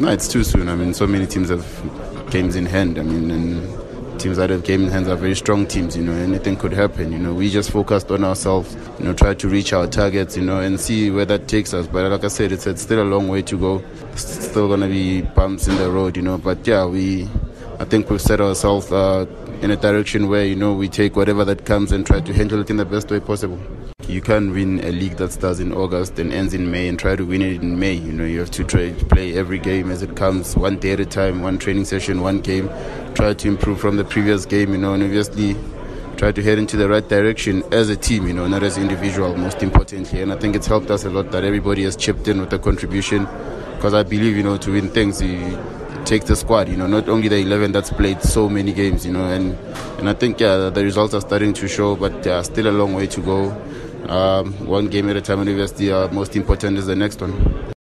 No, it's too soon. I mean, so many teams have games in hand. I mean, and teams that have games in hand are very strong teams. You know, anything could happen. You know, we just focused on ourselves. You know, try to reach our targets. You know, and see where that takes us. But like I said, it's, it's still a long way to go. It's still gonna be bumps in the road. You know, but yeah, we. I think we've set ourselves uh, in a direction where you know we take whatever that comes and try to handle it in the best way possible. You can't win a league that starts in August and ends in May and try to win it in May. You know, you have to try to play every game as it comes, one day at a time, one training session, one game. Try to improve from the previous game, you know, and obviously try to head into the right direction as a team, you know, not as individual, most importantly. And I think it's helped us a lot that everybody has chipped in with a contribution because I believe, you know, to win things, you, take the squad, you know, not only the 11 that's played so many games, you know, and, and I think, yeah, the results are starting to show, but yeah, still a long way to go. Um, one game at a time, and obviously, uh, most important is the next one.